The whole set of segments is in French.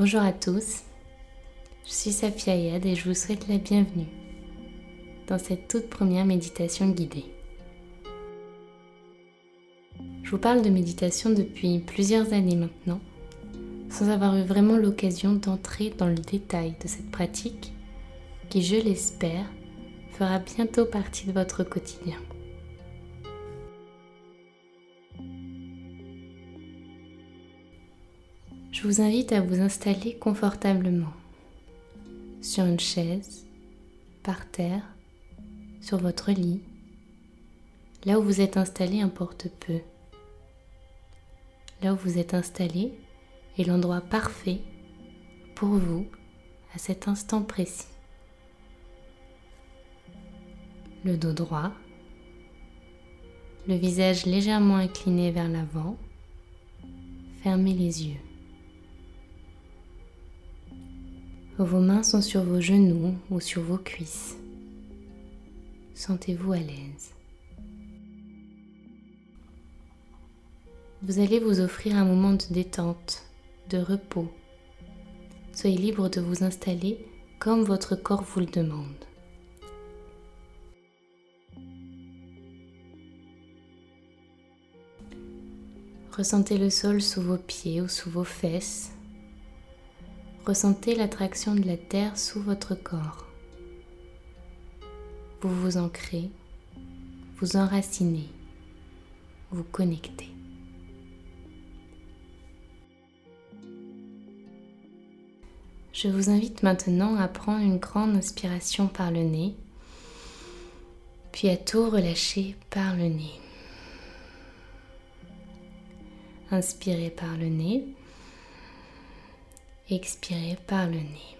Bonjour à tous, je suis Safia Yad et je vous souhaite la bienvenue dans cette toute première méditation guidée. Je vous parle de méditation depuis plusieurs années maintenant, sans avoir eu vraiment l'occasion d'entrer dans le détail de cette pratique qui, je l'espère, fera bientôt partie de votre quotidien. Je vous invite à vous installer confortablement sur une chaise, par terre, sur votre lit. Là où vous êtes installé importe peu. Là où vous êtes installé est l'endroit parfait pour vous à cet instant précis. Le dos droit, le visage légèrement incliné vers l'avant, fermez les yeux. Vos mains sont sur vos genoux ou sur vos cuisses. Sentez-vous à l'aise. Vous allez vous offrir un moment de détente, de repos. Soyez libre de vous installer comme votre corps vous le demande. Ressentez le sol sous vos pieds ou sous vos fesses Ressentez l'attraction de la terre sous votre corps. Vous vous ancrez, vous enracinez, vous connectez. Je vous invite maintenant à prendre une grande inspiration par le nez, puis à tout relâcher par le nez. Inspirez par le nez. Expirez par le nez.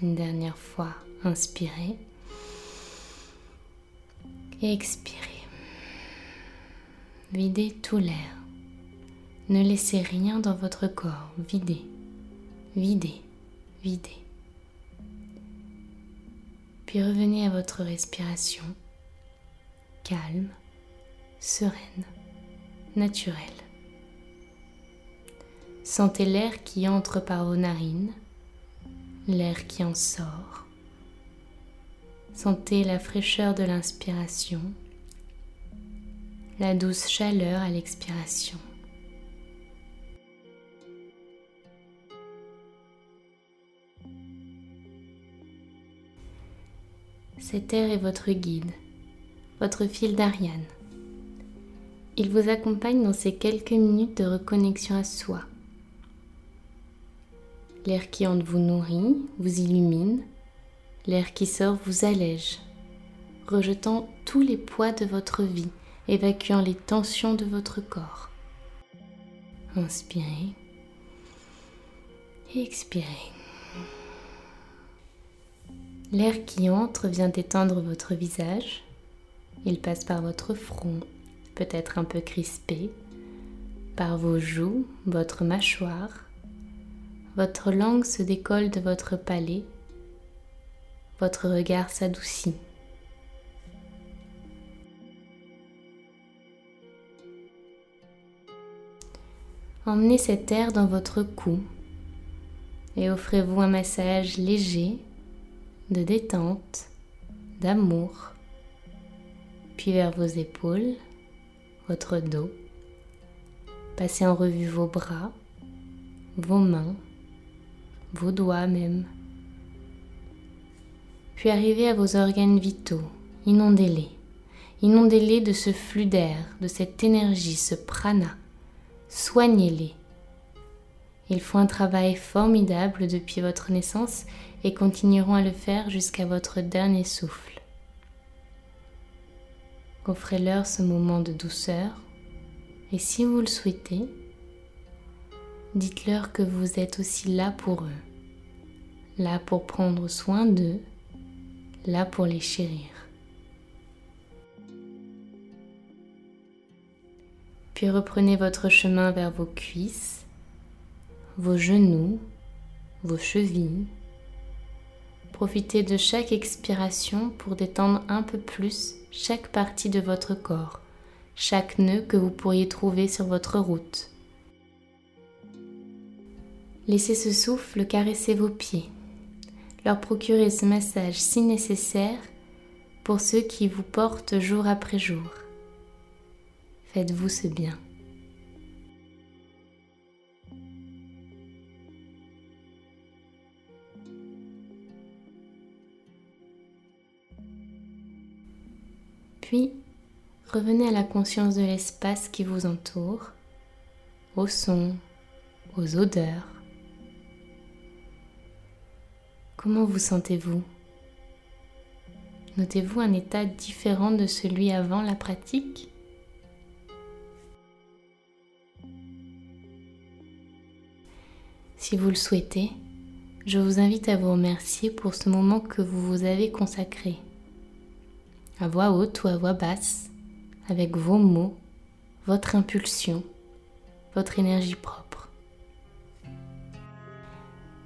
Une dernière fois, inspirez. Expirez. Videz tout l'air. Ne laissez rien dans votre corps. Videz, videz, videz. Puis revenez à votre respiration calme, sereine, naturelle. Sentez l'air qui entre par vos narines, l'air qui en sort. Sentez la fraîcheur de l'inspiration, la douce chaleur à l'expiration. Cet air est votre guide, votre fil d'Ariane. Il vous accompagne dans ces quelques minutes de reconnexion à soi L'air qui entre vous nourrit, vous illumine. L'air qui sort vous allège, rejetant tous les poids de votre vie, évacuant les tensions de votre corps. Inspirez. Expirez. L'air qui entre vient étendre votre visage. Il passe par votre front, peut-être un peu crispé, par vos joues, votre mâchoire, votre langue se décolle de votre palais, votre regard s'adoucit. Emmenez cet air dans votre cou et offrez-vous un massage léger de détente, d'amour, puis vers vos épaules, votre dos. Passez en revue vos bras, vos mains, vos doigts même. Puis arrivez à vos organes vitaux, inondez-les. Inondez-les de ce flux d'air, de cette énergie, ce prana. Soignez-les. Ils font un travail formidable depuis votre naissance et continueront à le faire jusqu'à votre dernier souffle. Offrez-leur ce moment de douceur et si vous le souhaitez, dites-leur que vous êtes aussi là pour eux, là pour prendre soin d'eux, là pour les chérir. Puis reprenez votre chemin vers vos cuisses, vos genoux, vos chevilles. Profitez de chaque expiration pour détendre un peu plus chaque partie de votre corps, chaque nœud que vous pourriez trouver sur votre route. Laissez ce souffle caresser vos pieds, leur procurer ce massage si nécessaire pour ceux qui vous portent jour après jour. Faites-vous ce bien. Puis, revenez à la conscience de l'espace qui vous entoure, aux sons, aux odeurs. Comment vous sentez-vous? Notez-vous un état différent de celui avant la pratique? Si vous le souhaitez, je vous invite à vous remercier pour ce moment que vous vous avez consacré. À voix haute ou à voix basse, avec vos mots, votre impulsion, votre énergie propre.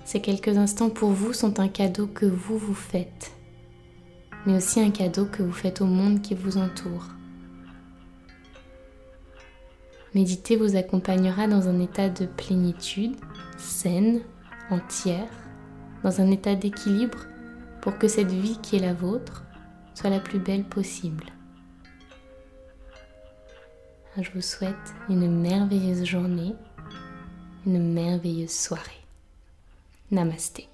Ces quelques instants pour vous sont un cadeau que vous vous faites, mais aussi un cadeau que vous faites au monde qui vous entoure. Méditer vous accompagnera dans un état de plénitude, saine, entière, dans un état d'équilibre pour que cette vie qui est la vôtre soit la plus belle possible. Je vous souhaite une merveilleuse journée, une merveilleuse soirée. Namasté.